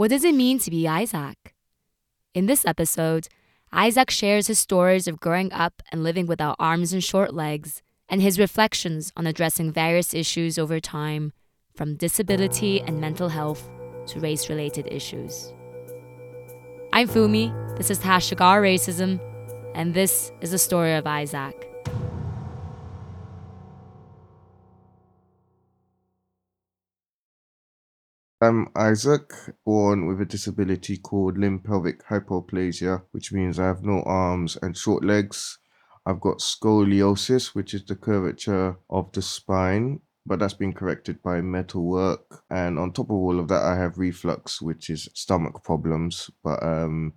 What does it mean to be Isaac? In this episode, Isaac shares his stories of growing up and living without arms and short legs, and his reflections on addressing various issues over time, from disability and mental health to race related issues. I'm Fumi, this is Hashtag Racism, and this is the story of Isaac. I'm Isaac, born with a disability called limb pelvic hypoplasia, which means I have no arms and short legs. I've got scoliosis, which is the curvature of the spine, but that's been corrected by metal work. And on top of all of that, I have reflux, which is stomach problems. But um,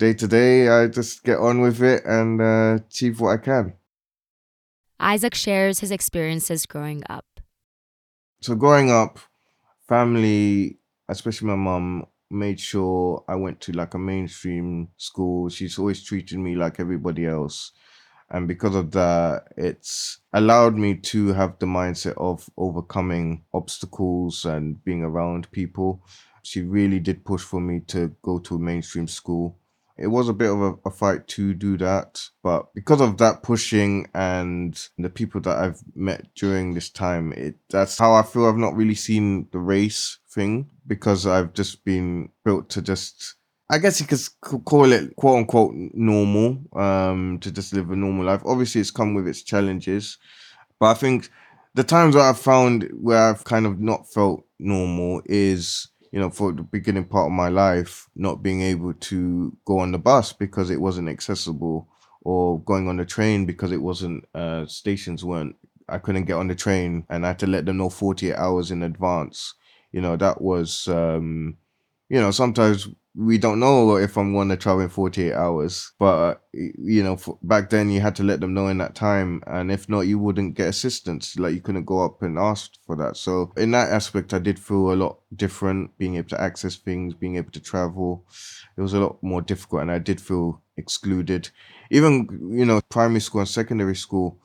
day to day, I just get on with it and uh, achieve what I can. Isaac shares his experiences growing up. So, growing up, family, especially my mum, made sure I went to like a mainstream school. She's always treated me like everybody else. And because of that, it's allowed me to have the mindset of overcoming obstacles and being around people. She really did push for me to go to a mainstream school it was a bit of a, a, fight to do that but because of that pushing and the people that i've met during this time it that's how i feel i've not really seen the race thing because i've just been built to just i guess you could call it quote unquote normal um to just live a normal life. Obviously it's come with its challenges but i think the times that i've found where i've kind of not felt normal is you know, for the beginning part of my life, not being able to go on the bus because it wasn't accessible, or going on the train because it wasn't uh, stations weren't. I couldn't get on the train, and I had to let them know forty eight hours in advance. You know, that was, um, you know, sometimes we don't know if I'm going to travel in 48 hours, but you know, back then you had to let them know in that time, and if not, you wouldn't get assistance. Like you couldn't go up and ask for that. So in that aspect, I did feel a lot different, being able to access things, being able to travel. It was a lot more difficult, and I did feel excluded. Even you know, primary school and secondary school,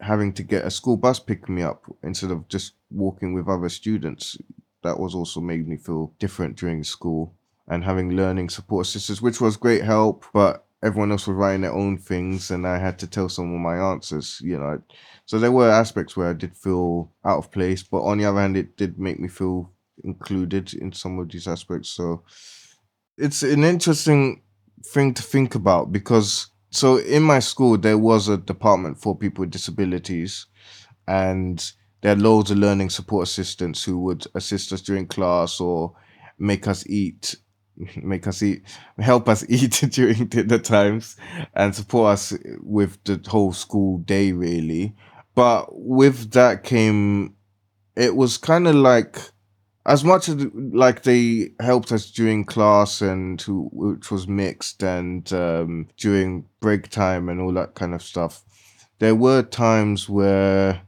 having to get a school bus pick me up instead of just walking with other students. That was also made me feel different during school and having learning support assistants, which was great help, but everyone else was writing their own things and I had to tell someone my answers, you know. So there were aspects where I did feel out of place, but on the other hand, it did make me feel included in some of these aspects. So it's an interesting thing to think about because so in my school there was a department for people with disabilities and there are loads of learning support assistants who would assist us during class or make us eat make us eat, help us eat during dinner times, and support us with the whole school day, really. But with that came, it was kind of like, as much as like they helped us during class and which was mixed and um, during break time and all that kind of stuff. There were times where,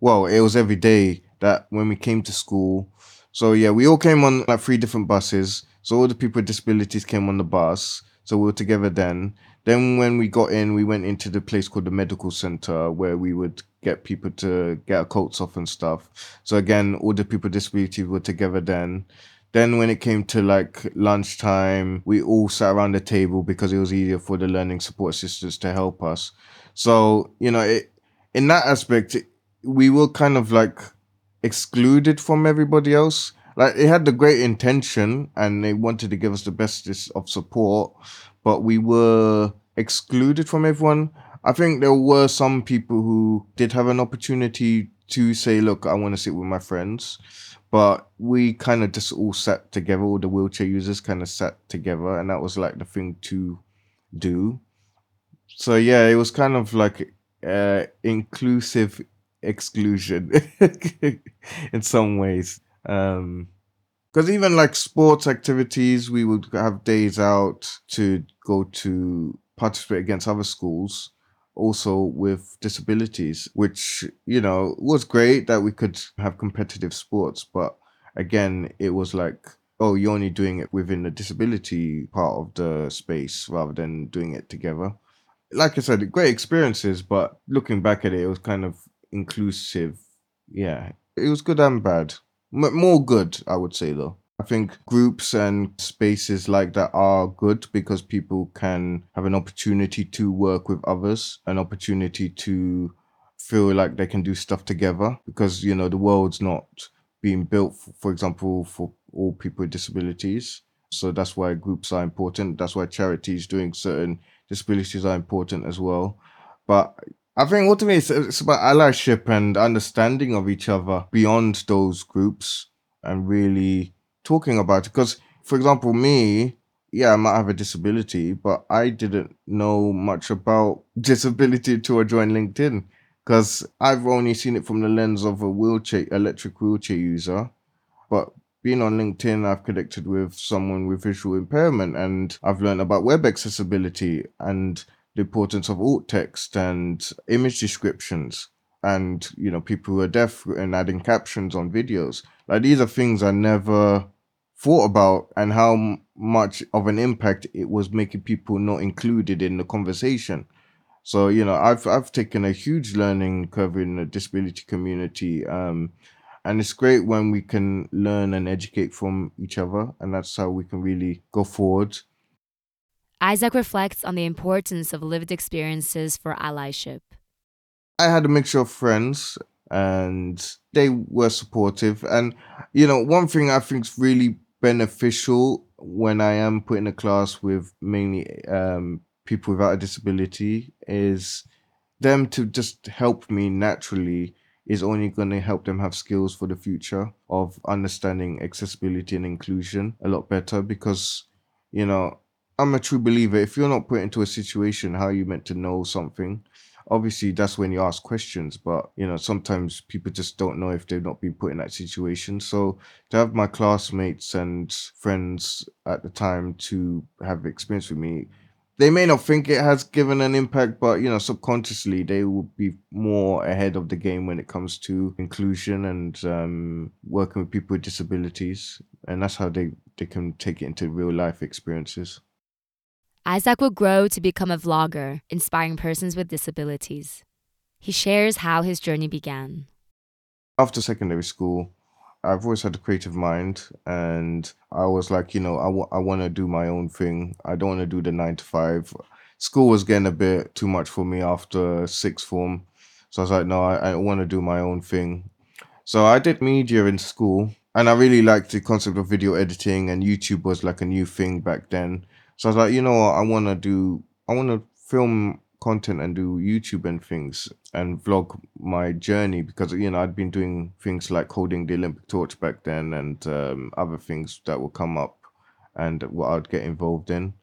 well, it was every day that when we came to school. So yeah, we all came on like three different buses so all the people with disabilities came on the bus. So we were together then. Then when we got in, we went into the place called the medical center where we would get people to get our coats off and stuff. So again, all the people with disabilities were together then. Then when it came to like lunchtime, we all sat around the table because it was easier for the learning support assistants to help us. So, you know, it, in that aspect, we were kind of like excluded from everybody else like it had the great intention and they wanted to give us the best of support, but we were excluded from everyone. I think there were some people who did have an opportunity to say, look, I want to sit with my friends. But we kind of just all sat together, all the wheelchair users kind of sat together, and that was like the thing to do. So yeah, it was kind of like uh, inclusive exclusion in some ways. Um, because even like sports activities, we would have days out to go to participate against other schools, also with disabilities, which, you know, was great that we could have competitive sports. But again, it was like, oh, you're only doing it within the disability part of the space rather than doing it together. Like I said, great experiences, but looking back at it, it was kind of inclusive. Yeah, it was good and bad more good, I would say though. I think groups and spaces like that are good because people can have an opportunity to work with others, an opportunity to feel like they can do stuff together because, you know, the world's not being built, for example, for all people with disabilities. So that's why groups are important. That's why charities doing certain disabilities are important as well. But I think ultimately it's, it's about allyship and understanding of each other beyond those groups and really talking about it. Because, for example, me, yeah, I might have a disability, but I didn't know much about disability until I joined LinkedIn. Because I've only seen it from the lens of a wheelchair, electric wheelchair user. But being on LinkedIn, I've connected with someone with visual impairment and I've learned about web accessibility and the importance of alt text and image descriptions and you know people who are deaf and adding captions on videos. Like these are things i never thought about and how much of an impact it was making people not included in the conversation. So you know i've i've taken a huge learning curve in the disability community um and it's great when we can learn and educate from each other and that's how we can really go forward Isaac reflects on the importance of lived experiences for allyship. I had a mixture of friends and they were supportive. And, you know, one thing I think is really beneficial when I am put in a class with mainly um, people without a disability is them to just help me naturally is only going to help them have skills for the future of understanding accessibility and inclusion a lot better because, you know, I'm a true believer. If you're not put into a situation, how are you meant to know something? Obviously, that's when you ask questions, but you know, sometimes people just don't know if they've not been put in that situation. So to have my classmates and friends at the time to have experience with me, they may not think it has given an impact, but you know, subconsciously they will be more ahead of the game when it comes to inclusion and um, working with people with disabilities, and that's how they they can take it into real life experiences. Isaac will grow to become a vlogger, inspiring persons with disabilities. He shares how his journey began. After secondary school, I've always had a creative mind, and I was like, you know, I, w- I want to do my own thing. I don't want to do the nine to five. School was getting a bit too much for me after sixth form. So I was like, no, I, I want to do my own thing. So I did media in school, and I really liked the concept of video editing, and YouTube was like a new thing back then. So I was like, you know what, I want to do, I want to film content and do YouTube and things and vlog my journey because you know I'd been doing things like holding the Olympic torch back then and um, other things that would come up and what I'd get involved in.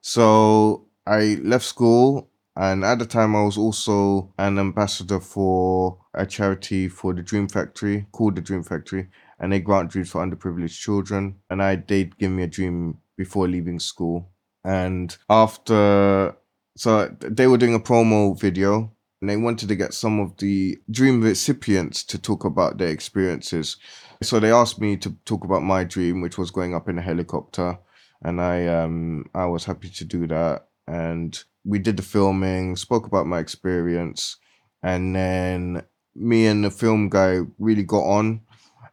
So I left school and at the time I was also an ambassador for a charity for the Dream Factory called the Dream Factory and they grant dreams for underprivileged children and I they'd give me a dream before leaving school. And after, so they were doing a promo video and they wanted to get some of the dream recipients to talk about their experiences. So they asked me to talk about my dream, which was going up in a helicopter. And I, um, I was happy to do that. And we did the filming, spoke about my experience. And then me and the film guy really got on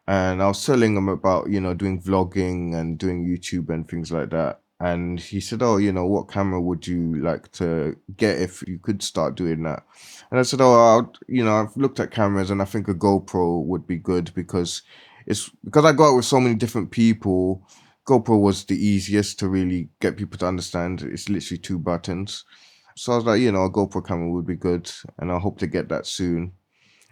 and I was telling him about you know doing vlogging and doing YouTube and things like that. And he said, "Oh, you know, what camera would you like to get if you could start doing that?" And I said, "Oh, I'll, you know, I've looked at cameras and I think a GoPro would be good because it's because I got with so many different people. GoPro was the easiest to really get people to understand. It's literally two buttons." So I was like, you know, a GoPro camera would be good, and I hope to get that soon.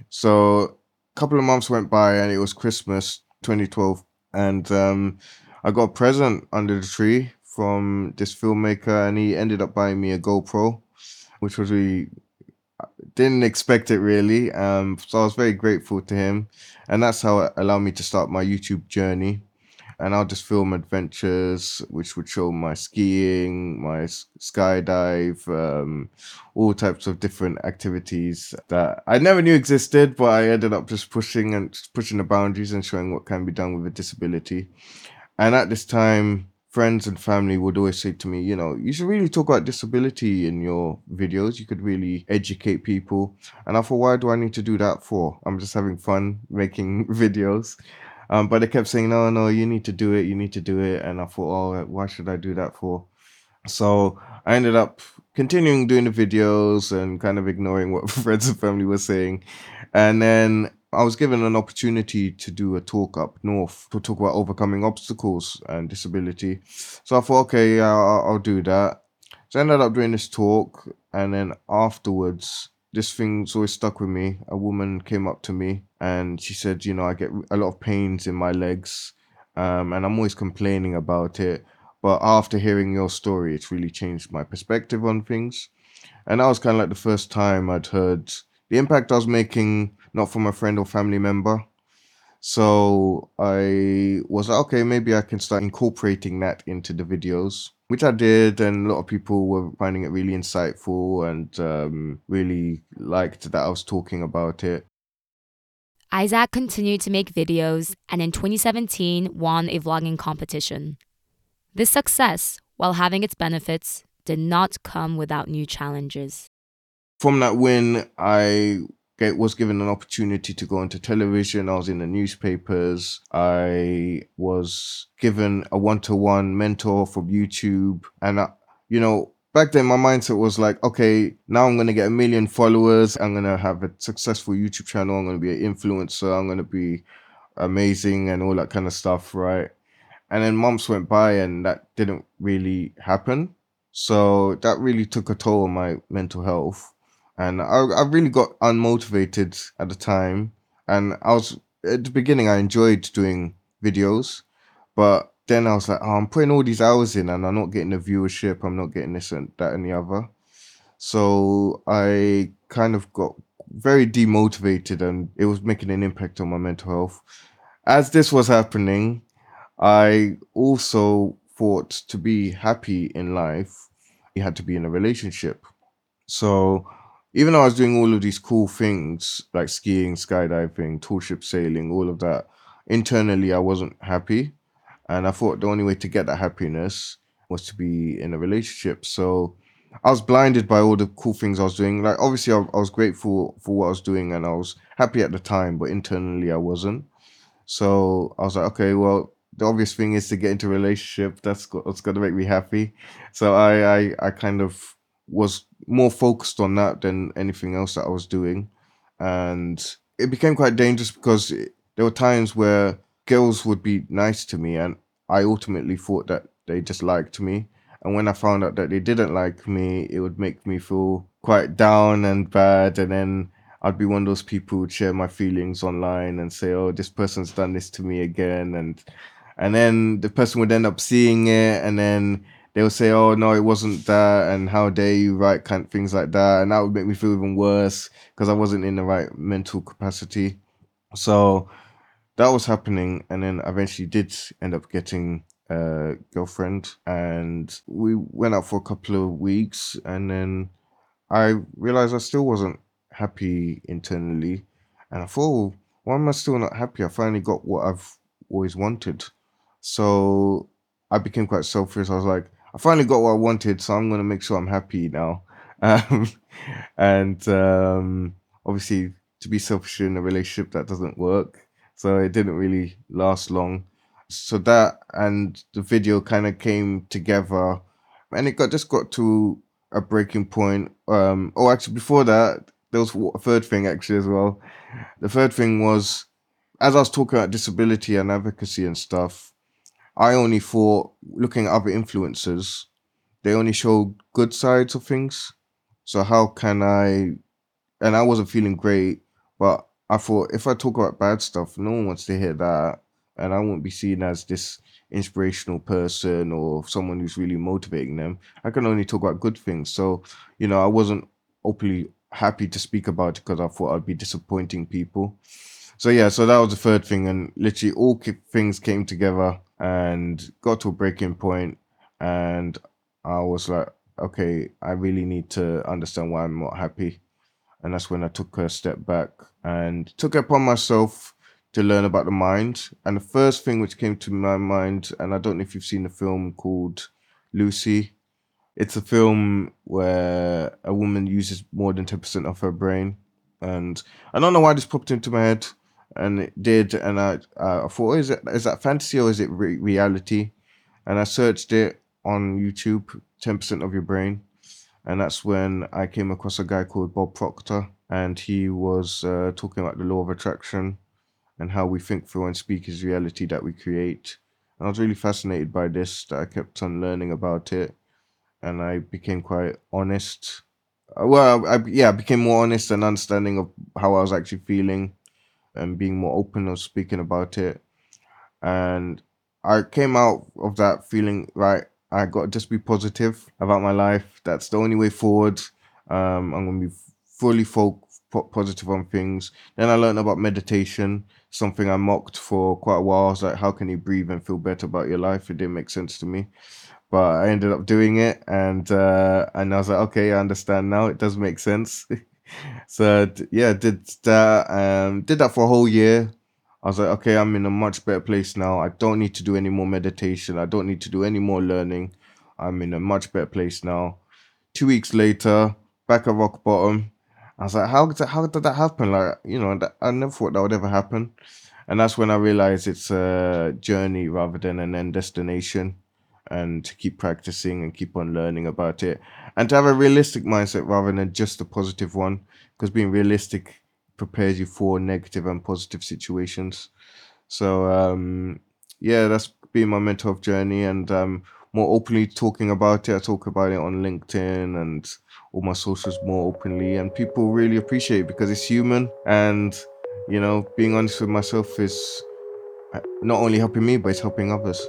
So couple of months went by and it was Christmas 2012, and um, I got a present under the tree from this filmmaker, and he ended up buying me a GoPro, which was really didn't expect it really. Um, so I was very grateful to him, and that's how it allowed me to start my YouTube journey and I'll just film adventures, which would show my skiing, my skydive, um, all types of different activities that I never knew existed, but I ended up just pushing and pushing the boundaries and showing what can be done with a disability. And at this time, friends and family would always say to me, you know, you should really talk about disability in your videos. You could really educate people. And I thought, why do I need to do that for? I'm just having fun making videos. Um, but they kept saying, no, no, you need to do it, you need to do it. And I thought, oh, why should I do that for? So I ended up continuing doing the videos and kind of ignoring what friends and family were saying. And then I was given an opportunity to do a talk up north to talk about overcoming obstacles and disability. So I thought, okay, yeah, I'll, I'll do that. So I ended up doing this talk, and then afterwards, this thing's always stuck with me. A woman came up to me and she said, you know, I get a lot of pains in my legs, um, and I'm always complaining about it. But after hearing your story, it's really changed my perspective on things. And that was kind of like the first time I'd heard the impact I was making, not from a friend or family member. So I was like, okay, maybe I can start incorporating that into the videos, which I did. And a lot of people were finding it really insightful and um, really liked that I was talking about it. Isaac continued to make videos and in 2017 won a vlogging competition. This success, while having its benefits, did not come without new challenges. From that win, I was given an opportunity to go into television. I was in the newspapers. I was given a one to one mentor from YouTube. And, I, you know, back then my mindset was like, okay, now I'm going to get a million followers. I'm going to have a successful YouTube channel. I'm going to be an influencer. I'm going to be amazing and all that kind of stuff, right? And then months went by and that didn't really happen. So that really took a toll on my mental health. And I, I really got unmotivated at the time. And I was, at the beginning, I enjoyed doing videos. But then I was like, oh, I'm putting all these hours in and I'm not getting the viewership. I'm not getting this and that and the other. So I kind of got very demotivated and it was making an impact on my mental health. As this was happening, I also thought to be happy in life, you had to be in a relationship. So even though I was doing all of these cool things like skiing, skydiving, tall ship sailing, all of that, internally I wasn't happy. And I thought the only way to get that happiness was to be in a relationship. So I was blinded by all the cool things I was doing. Like obviously I, I was grateful for what I was doing and I was happy at the time, but internally I wasn't. So I was like, okay, well, the obvious thing is to get into a relationship. That's what's going to make me happy. So I, I, I kind of was more focused on that than anything else that I was doing, and it became quite dangerous because it, there were times where girls would be nice to me, and I ultimately thought that they just liked me. And when I found out that they didn't like me, it would make me feel quite down and bad. And then I'd be one of those people who'd share my feelings online and say, "Oh, this person's done this to me again," and and then the person would end up seeing it and then they would say oh no it wasn't that and how dare you write kind of things like that and that would make me feel even worse because i wasn't in the right mental capacity so that was happening and then eventually did end up getting a girlfriend and we went out for a couple of weeks and then i realized i still wasn't happy internally and i thought why am i still not happy i finally got what i've always wanted so I became quite selfish. I was like, I finally got what I wanted, so I'm gonna make sure I'm happy now. Um, and um, obviously, to be selfish in a relationship that doesn't work, so it didn't really last long. So that and the video kind of came together, and it got just got to a breaking point. Um, oh, actually, before that, there was a third thing actually as well. The third thing was, as I was talking about disability and advocacy and stuff, I only thought looking at other influencers, they only show good sides of things. So how can I? And I wasn't feeling great, but I thought if I talk about bad stuff, no one wants to hear that, and I won't be seen as this inspirational person or someone who's really motivating them. I can only talk about good things. So you know, I wasn't openly happy to speak about it because I thought I'd be disappointing people. So yeah, so that was the third thing, and literally all things came together and got to a breaking point and I was like, okay, I really need to understand why I'm not happy. And that's when I took a step back and took upon myself to learn about the mind. And the first thing which came to my mind, and I don't know if you've seen the film called Lucy. It's a film where a woman uses more than 10% of her brain. And I don't know why this popped into my head. and it did. And I, I thought, oh, is it is that fantasy or is it re- reality? And I searched it on YouTube, ten percent of your brain, and that's when I came across a guy called Bob Proctor, and he was uh, talking about the law of attraction and how we think, feel, and speak is reality that we create. And I was really fascinated by this. That I kept on learning about it, and I became quite honest. Uh, Well, I, yeah, I became more honest and understanding of how I was actually feeling, and being more open of speaking about it. And I came out of that feeling right. I got to just be positive about my life. That's the only way forward. Um, I'm gonna be fully fo- positive on things. Then I learned about meditation, something I mocked for quite a while. I was like, how can you breathe and feel better about your life? It didn't make sense to me, but I ended up doing it, and uh, and I was like, okay, I understand now. It does make sense. so yeah, did that. Um, did that for a whole year. I was like, okay, I'm in a much better place now. I don't need to do any more meditation. I don't need to do any more learning. I'm in a much better place now. Two weeks later, back at rock bottom. I was like, how did that, how did that happen? Like, you know, that, I never thought that would ever happen. And that's when I realized it's a journey rather than an end destination. And to keep practicing and keep on learning about it. And to have a realistic mindset rather than just a positive one. Because being realistic prepares you for negative and positive situations. So um, yeah, that's been my mental health journey, and um, more openly talking about it. I talk about it on LinkedIn and all my socials more openly, and people really appreciate it because it's human. And you know, being honest with myself is uh, not only helping me, but it's helping others.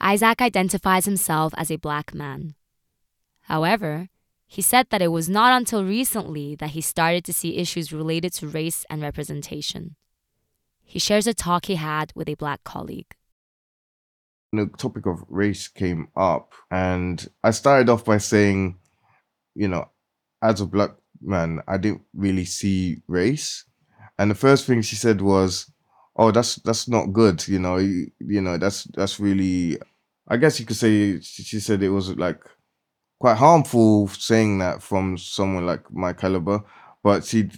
Isaac identifies himself as a black man. However, he said that it was not until recently that he started to see issues related to race and representation. He shares a talk he had with a black colleague. the topic of race came up, and I started off by saying, you know, as a black man, I didn't really see race. And the first thing she said was, "Oh, that's that's not good." You know, you, you know, that's that's really. I guess you could say she said it was like quite harmful saying that from someone like my caliber, but she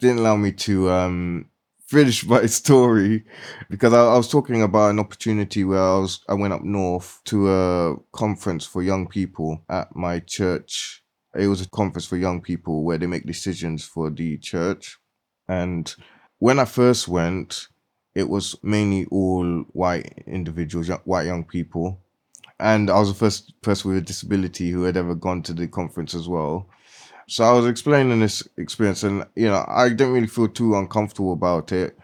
didn't allow me to um finish my story because I, I was talking about an opportunity where I was I went up north to a conference for young people at my church. It was a conference for young people where they make decisions for the church. And when I first went, it was mainly all white individuals, white young people. And I was the first person with a disability who had ever gone to the conference as well. So I was explaining this experience, and you know, I didn't really feel too uncomfortable about it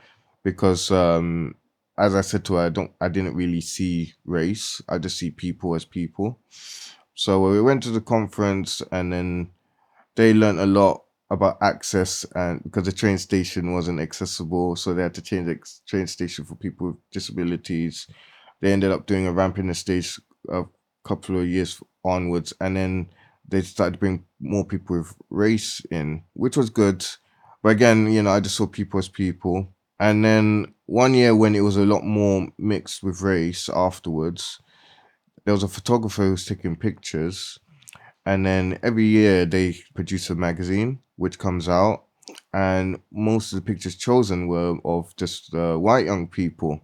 because, um, as I said to her, I don't, I didn't really see race. I just see people as people. So we went to the conference, and then they learned a lot about access, and because the train station wasn't accessible, so they had to change the train station for people with disabilities. They ended up doing a ramp in the stage a couple of years onwards, and then they started to bring more people with race in, which was good. But again, you know, I just saw people as people. And then one year when it was a lot more mixed with race afterwards, there was a photographer who was taking pictures. And then every year they produce a magazine which comes out. And most of the pictures chosen were of just uh, white young people.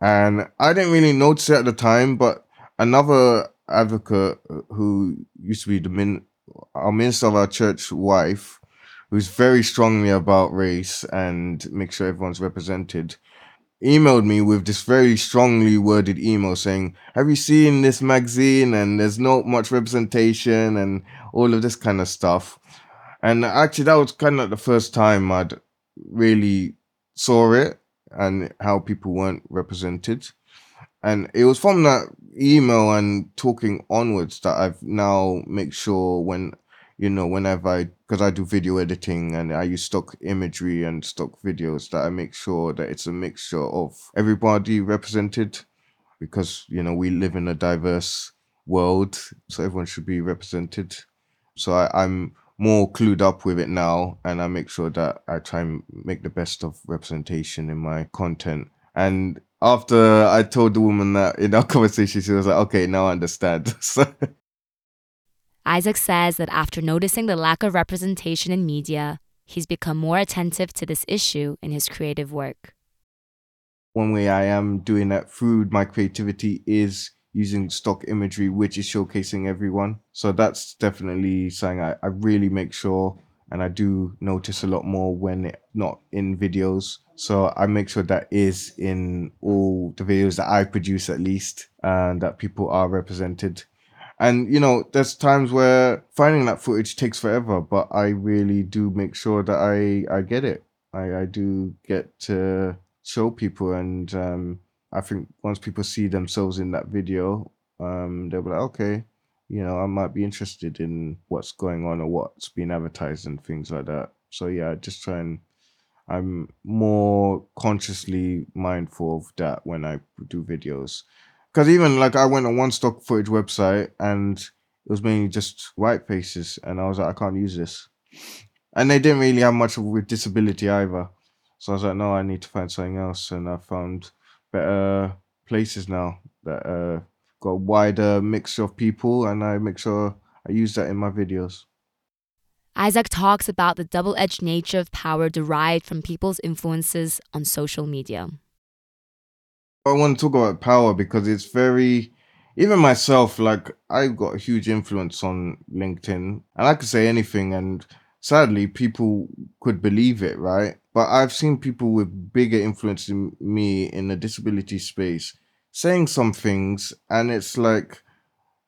And I didn't really notice it at the time, but another advocate uh, who used to be the min- our minister of our church wife, who's very strongly about race and make sure everyone's represented, emailed me with this very strongly worded email saying, "Have you seen this magazine? And there's not much representation and all of this kind of stuff." And actually, that was kind of the first time I'd really saw it and how people weren't represented. And it was from that email and talking onwards that I've now make sure when you know whenever I because I do video editing and I use stock imagery and stock videos that I make sure that it's a mixture of everybody represented because you know we live in a diverse world so everyone should be represented. So I, i'm more clued up with it now and i make sure that i try and make the best of representation in my content. And after i told the woman that in our conversation she was like okay now i understand so Isaac says that after noticing the lack of representation in media, he's become more attentive to this issue in his creative work. One way I am doing that through my creativity is using stock imagery, which is showcasing everyone. So that's definitely something I, I really make sure and I do notice a lot more when it not in videos. So I make sure that is in all the videos that I produce at least, and that people are represented. And you know, there's times where finding that footage takes forever, but I really do make sure that I I get it. I I do get to show people, and um, I think once people see themselves in that video, um, they'll be like, okay, you know, I might be interested in what's going on or what's being advertised and things like that. So yeah, just try and I'm more consciously mindful of that when I do videos. Because even like I went on one stock footage website and it was mainly just white faces, and I was like, I can't use this. And they didn't really have much with disability either. So I was like, no, I need to find something else. And I found better places now that uh, got a wider mix of people, and I make sure I use that in my videos. Isaac talks about the double edged nature of power derived from people's influences on social media. I want to talk about power because it's very, even myself, like I've got a huge influence on LinkedIn, and I could say anything, and sadly, people could believe it, right? But I've seen people with bigger influence than me in the disability space saying some things, and it's like,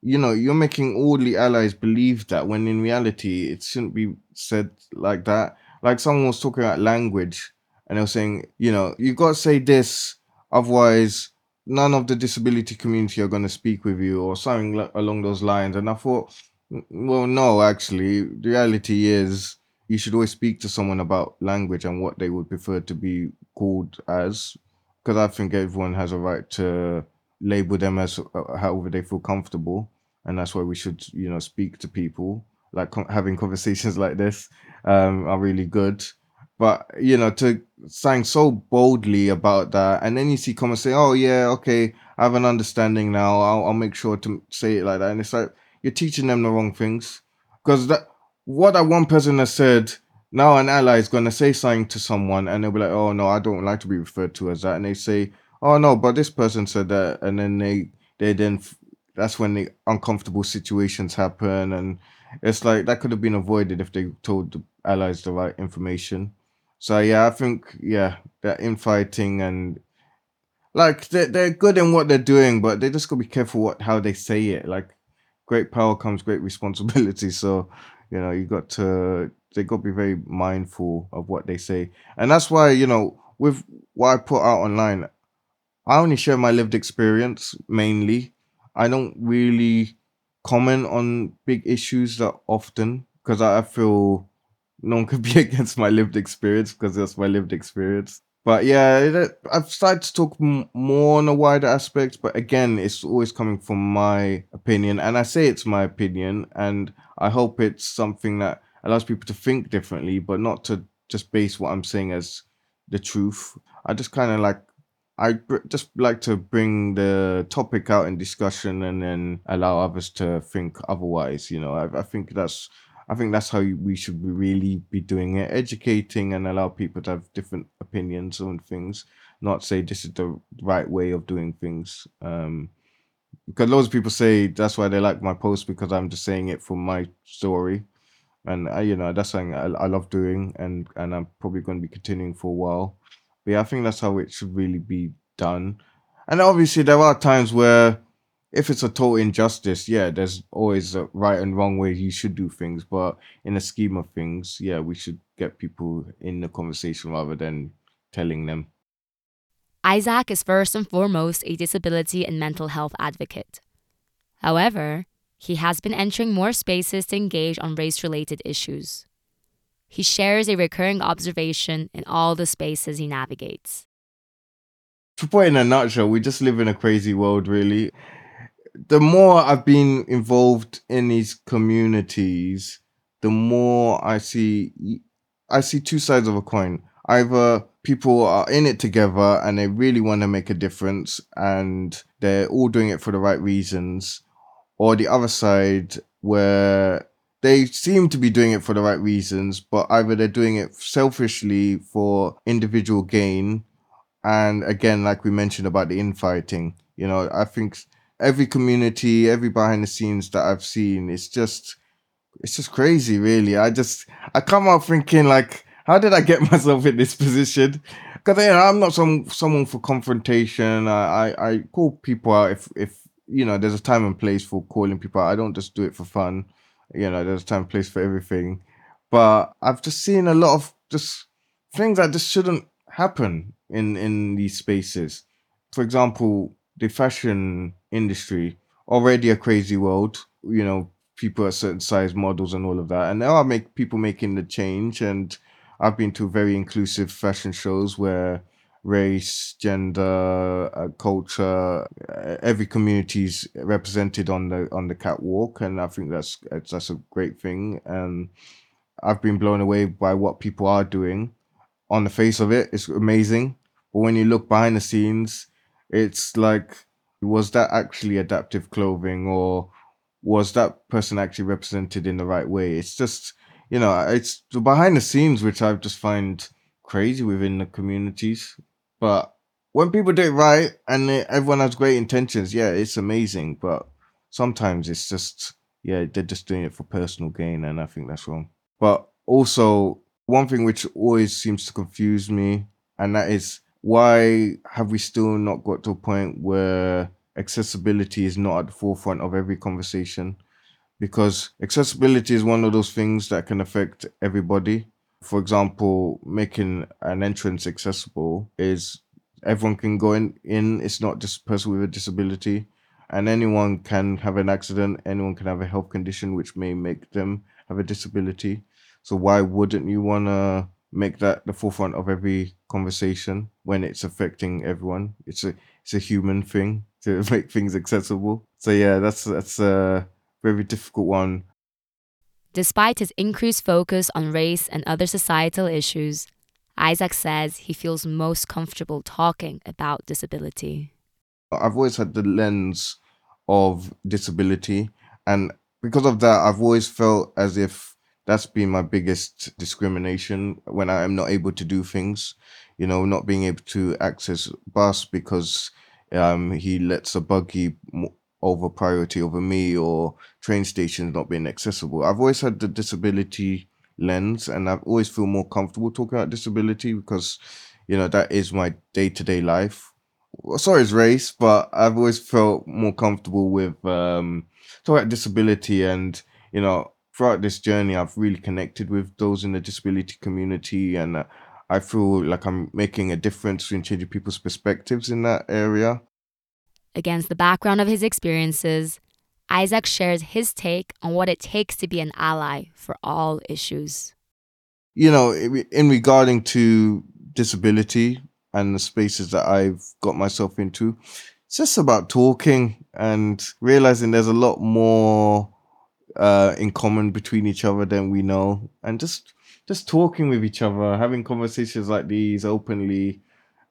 you know, you're making all the allies believe that when in reality it shouldn't be said like that. Like someone was talking about language, and they were saying, you know, you got to say this, otherwise none of the disability community are going to speak with you or something along those lines. And I thought, well, no, actually, the reality is you should always speak to someone about language and what they would prefer to be called as because I think everyone has a right to label them as uh, however they feel comfortable, and that's why we should, you know, speak to people. Like having conversations like this um, are really good, but you know, to saying so boldly about that, and then you see comments say, "Oh yeah, okay, I have an understanding now. I'll, I'll make sure to say it like that," and it's like you're teaching them the wrong things because that what that one person has said now an ally is going to say something to someone and they'll be like, oh no, I don't like to be referred to as that. And they say, oh no, but this person said that. And then they, they then, that's when the uncomfortable situations happen. And it's like that could have been avoided if they told the allies the right information. So yeah, I think, yeah, that infighting and like they're, they're good in what they're doing, but they just got to be careful what, how they say it. Like great power comes great responsibility. So, you know, you got to they got to be very mindful of what they say, and that's why you know with what I put out online, I only share my lived experience mainly. I don't really comment on big issues that often because I, feel no one could be against my lived experience because that's my lived experience. But yeah, I've started to talk m- more on a wider aspect, but again, it's always coming from my opinion, and I say it's my opinion, and I hope it's something that allows people to think differently, but not to just base what I'm saying as the truth. I just kind of like I br- just like to bring the topic out in discussion and then allow others to think otherwise. You know, I, I think that's I think that's how we should really be doing it, educating and allow people to have different opinions on things, not say this is the right way of doing things. Um, because loads of people say that's why they like my post because I'm just saying it from my story and I, you know that's something I, I love doing, and and I'm probably going to be continuing for a while. But yeah, I think that's how it should really be done. And obviously, there are times where if it's a total injustice, yeah, there's always a right and wrong way you should do things. But in the scheme of things, yeah, we should get people in the conversation rather than telling them. Isaac is first and foremost a disability and mental health advocate. However, he has been entering more spaces to engage on race related issues. He shares a recurring observation in all the spaces he navigates. To put it in a nutshell, we just live in a crazy world, really. The more I've been involved in these communities, the more I see I see two sides of a coin. Either people are in it together and they really want to make a difference and they're all doing it for the right reasons, or the other side where they seem to be doing it for the right reasons, but either they're doing it selfishly for individual gain. And again, like we mentioned about the infighting, you know, I think every community, every behind the scenes that I've seen, it's just, it's just crazy, really. I just, I come out thinking like, how did I get myself in this position? Because you know, I'm not some someone for confrontation. I, I, I call people out if if you know there's a time and place for calling people out. I don't just do it for fun. You know, there's time and place for everything. But I've just seen a lot of just things that just shouldn't happen in in these spaces. For example, the fashion industry already a crazy world. You know, people at certain size models and all of that, and now I make people making the change and I've been to very inclusive fashion shows where race, gender, uh, culture, uh, every community is represented on the on the catwalk, and I think that's that's a great thing. And I've been blown away by what people are doing. On the face of it, it's amazing, but when you look behind the scenes, it's like, was that actually adaptive clothing, or was that person actually represented in the right way? It's just you know, it's behind the scenes which I just find crazy within the communities. But when people do it right and everyone has great intentions, yeah, it's amazing. But sometimes it's just, yeah, they're just doing it for personal gain, and I think that's wrong. But also, one thing which always seems to confuse me, and that is why have we still not got to a point where accessibility is not at the forefront of every conversation? because accessibility is one of those things that can affect everybody. For example, making an entrance accessible is everyone can go in, in. It's not just a person with a disability. And anyone can have an accident, anyone can have a health condition which may make them have a disability. So why wouldn't you want to make that the forefront of every conversation when it's affecting everyone? It's a it's a human thing to make things accessible. So yeah, that's that's uh very difficult one. Despite his increased focus on race and other societal issues, Isaac says he feels most comfortable talking about disability. I've always had the lens of disability, and because of that, I've always felt as if that's been my biggest discrimination when I am not able to do things. You know, not being able to access bus because um, he lets a buggy over priority over me or train stations not being accessible. I've always had the disability lens and I've always feel more comfortable talking about disability because, you know, that is my day to day life. Sorry, it's race, but I've always felt more comfortable with um, talking about disability and, you know, throughout this journey, I've really connected with those in the disability community and uh, I feel like I'm making a difference in changing people's perspectives in that area. Against the background of his experiences, Isaac shares his take on what it takes to be an ally for all issues. You know, in regarding to disability and the spaces that I've got myself into, it's just about talking and realizing there's a lot more uh, in common between each other than we know, and just just talking with each other, having conversations like these openly,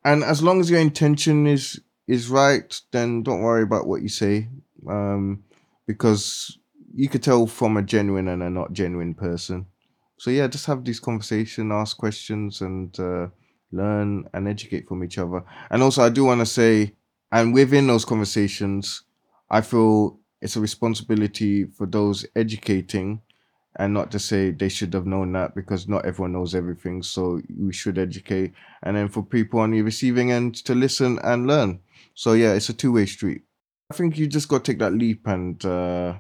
and as long as your intention is is right, then don't worry about what you say, um, because you could tell from a genuine and a not genuine person. So yeah, just have these conversations, ask questions, and uh, learn and educate from each other. And also, I do want to say, and within those conversations, I feel it's a responsibility for those educating and not to say they should have known that because not everyone knows everything. So we should educate. And then for people on the receiving end to listen and learn. So yeah, it's a two way street. I think you just got to take that leap and uh,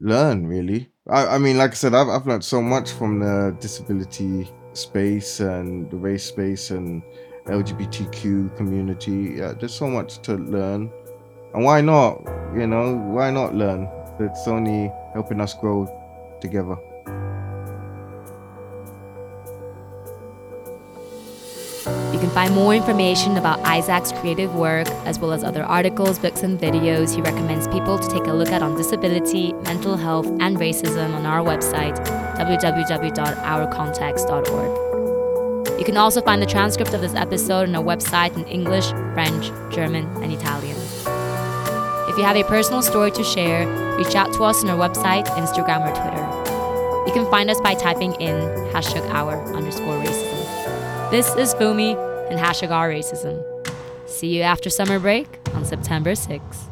learn, really. I, I mean, like I said, I've, I've learned so much from the disability space and the race space and LGBTQ community. Yeah, there's so much to learn. And why not? You know, why not learn? It's only helping us grow together. Can find more information about Isaac's creative work, as well as other articles, books, and videos he recommends people to take a look at on disability, mental health, and racism on our website, www.ourcontext.org. You can also find the transcript of this episode on our website in English, French, German, and Italian. If you have a personal story to share, reach out to us on our website, Instagram, or Twitter. You can find us by typing in hashtag our underscore racism. This is Fumi and hashtag our racism. See you after summer break on September 6th.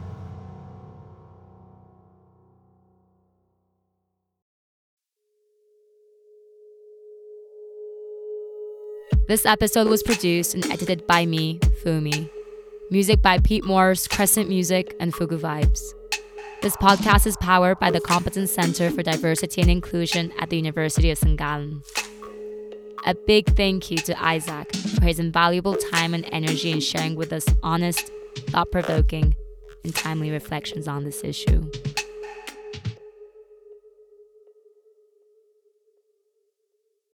This episode was produced and edited by me, Fumi. Music by Pete Morse, Crescent Music, and Fugu Vibes. This podcast is powered by the Competence Center for Diversity and Inclusion at the University of St. Gallen. A big thank you to Isaac for his invaluable time and energy in sharing with us honest, thought provoking, and timely reflections on this issue.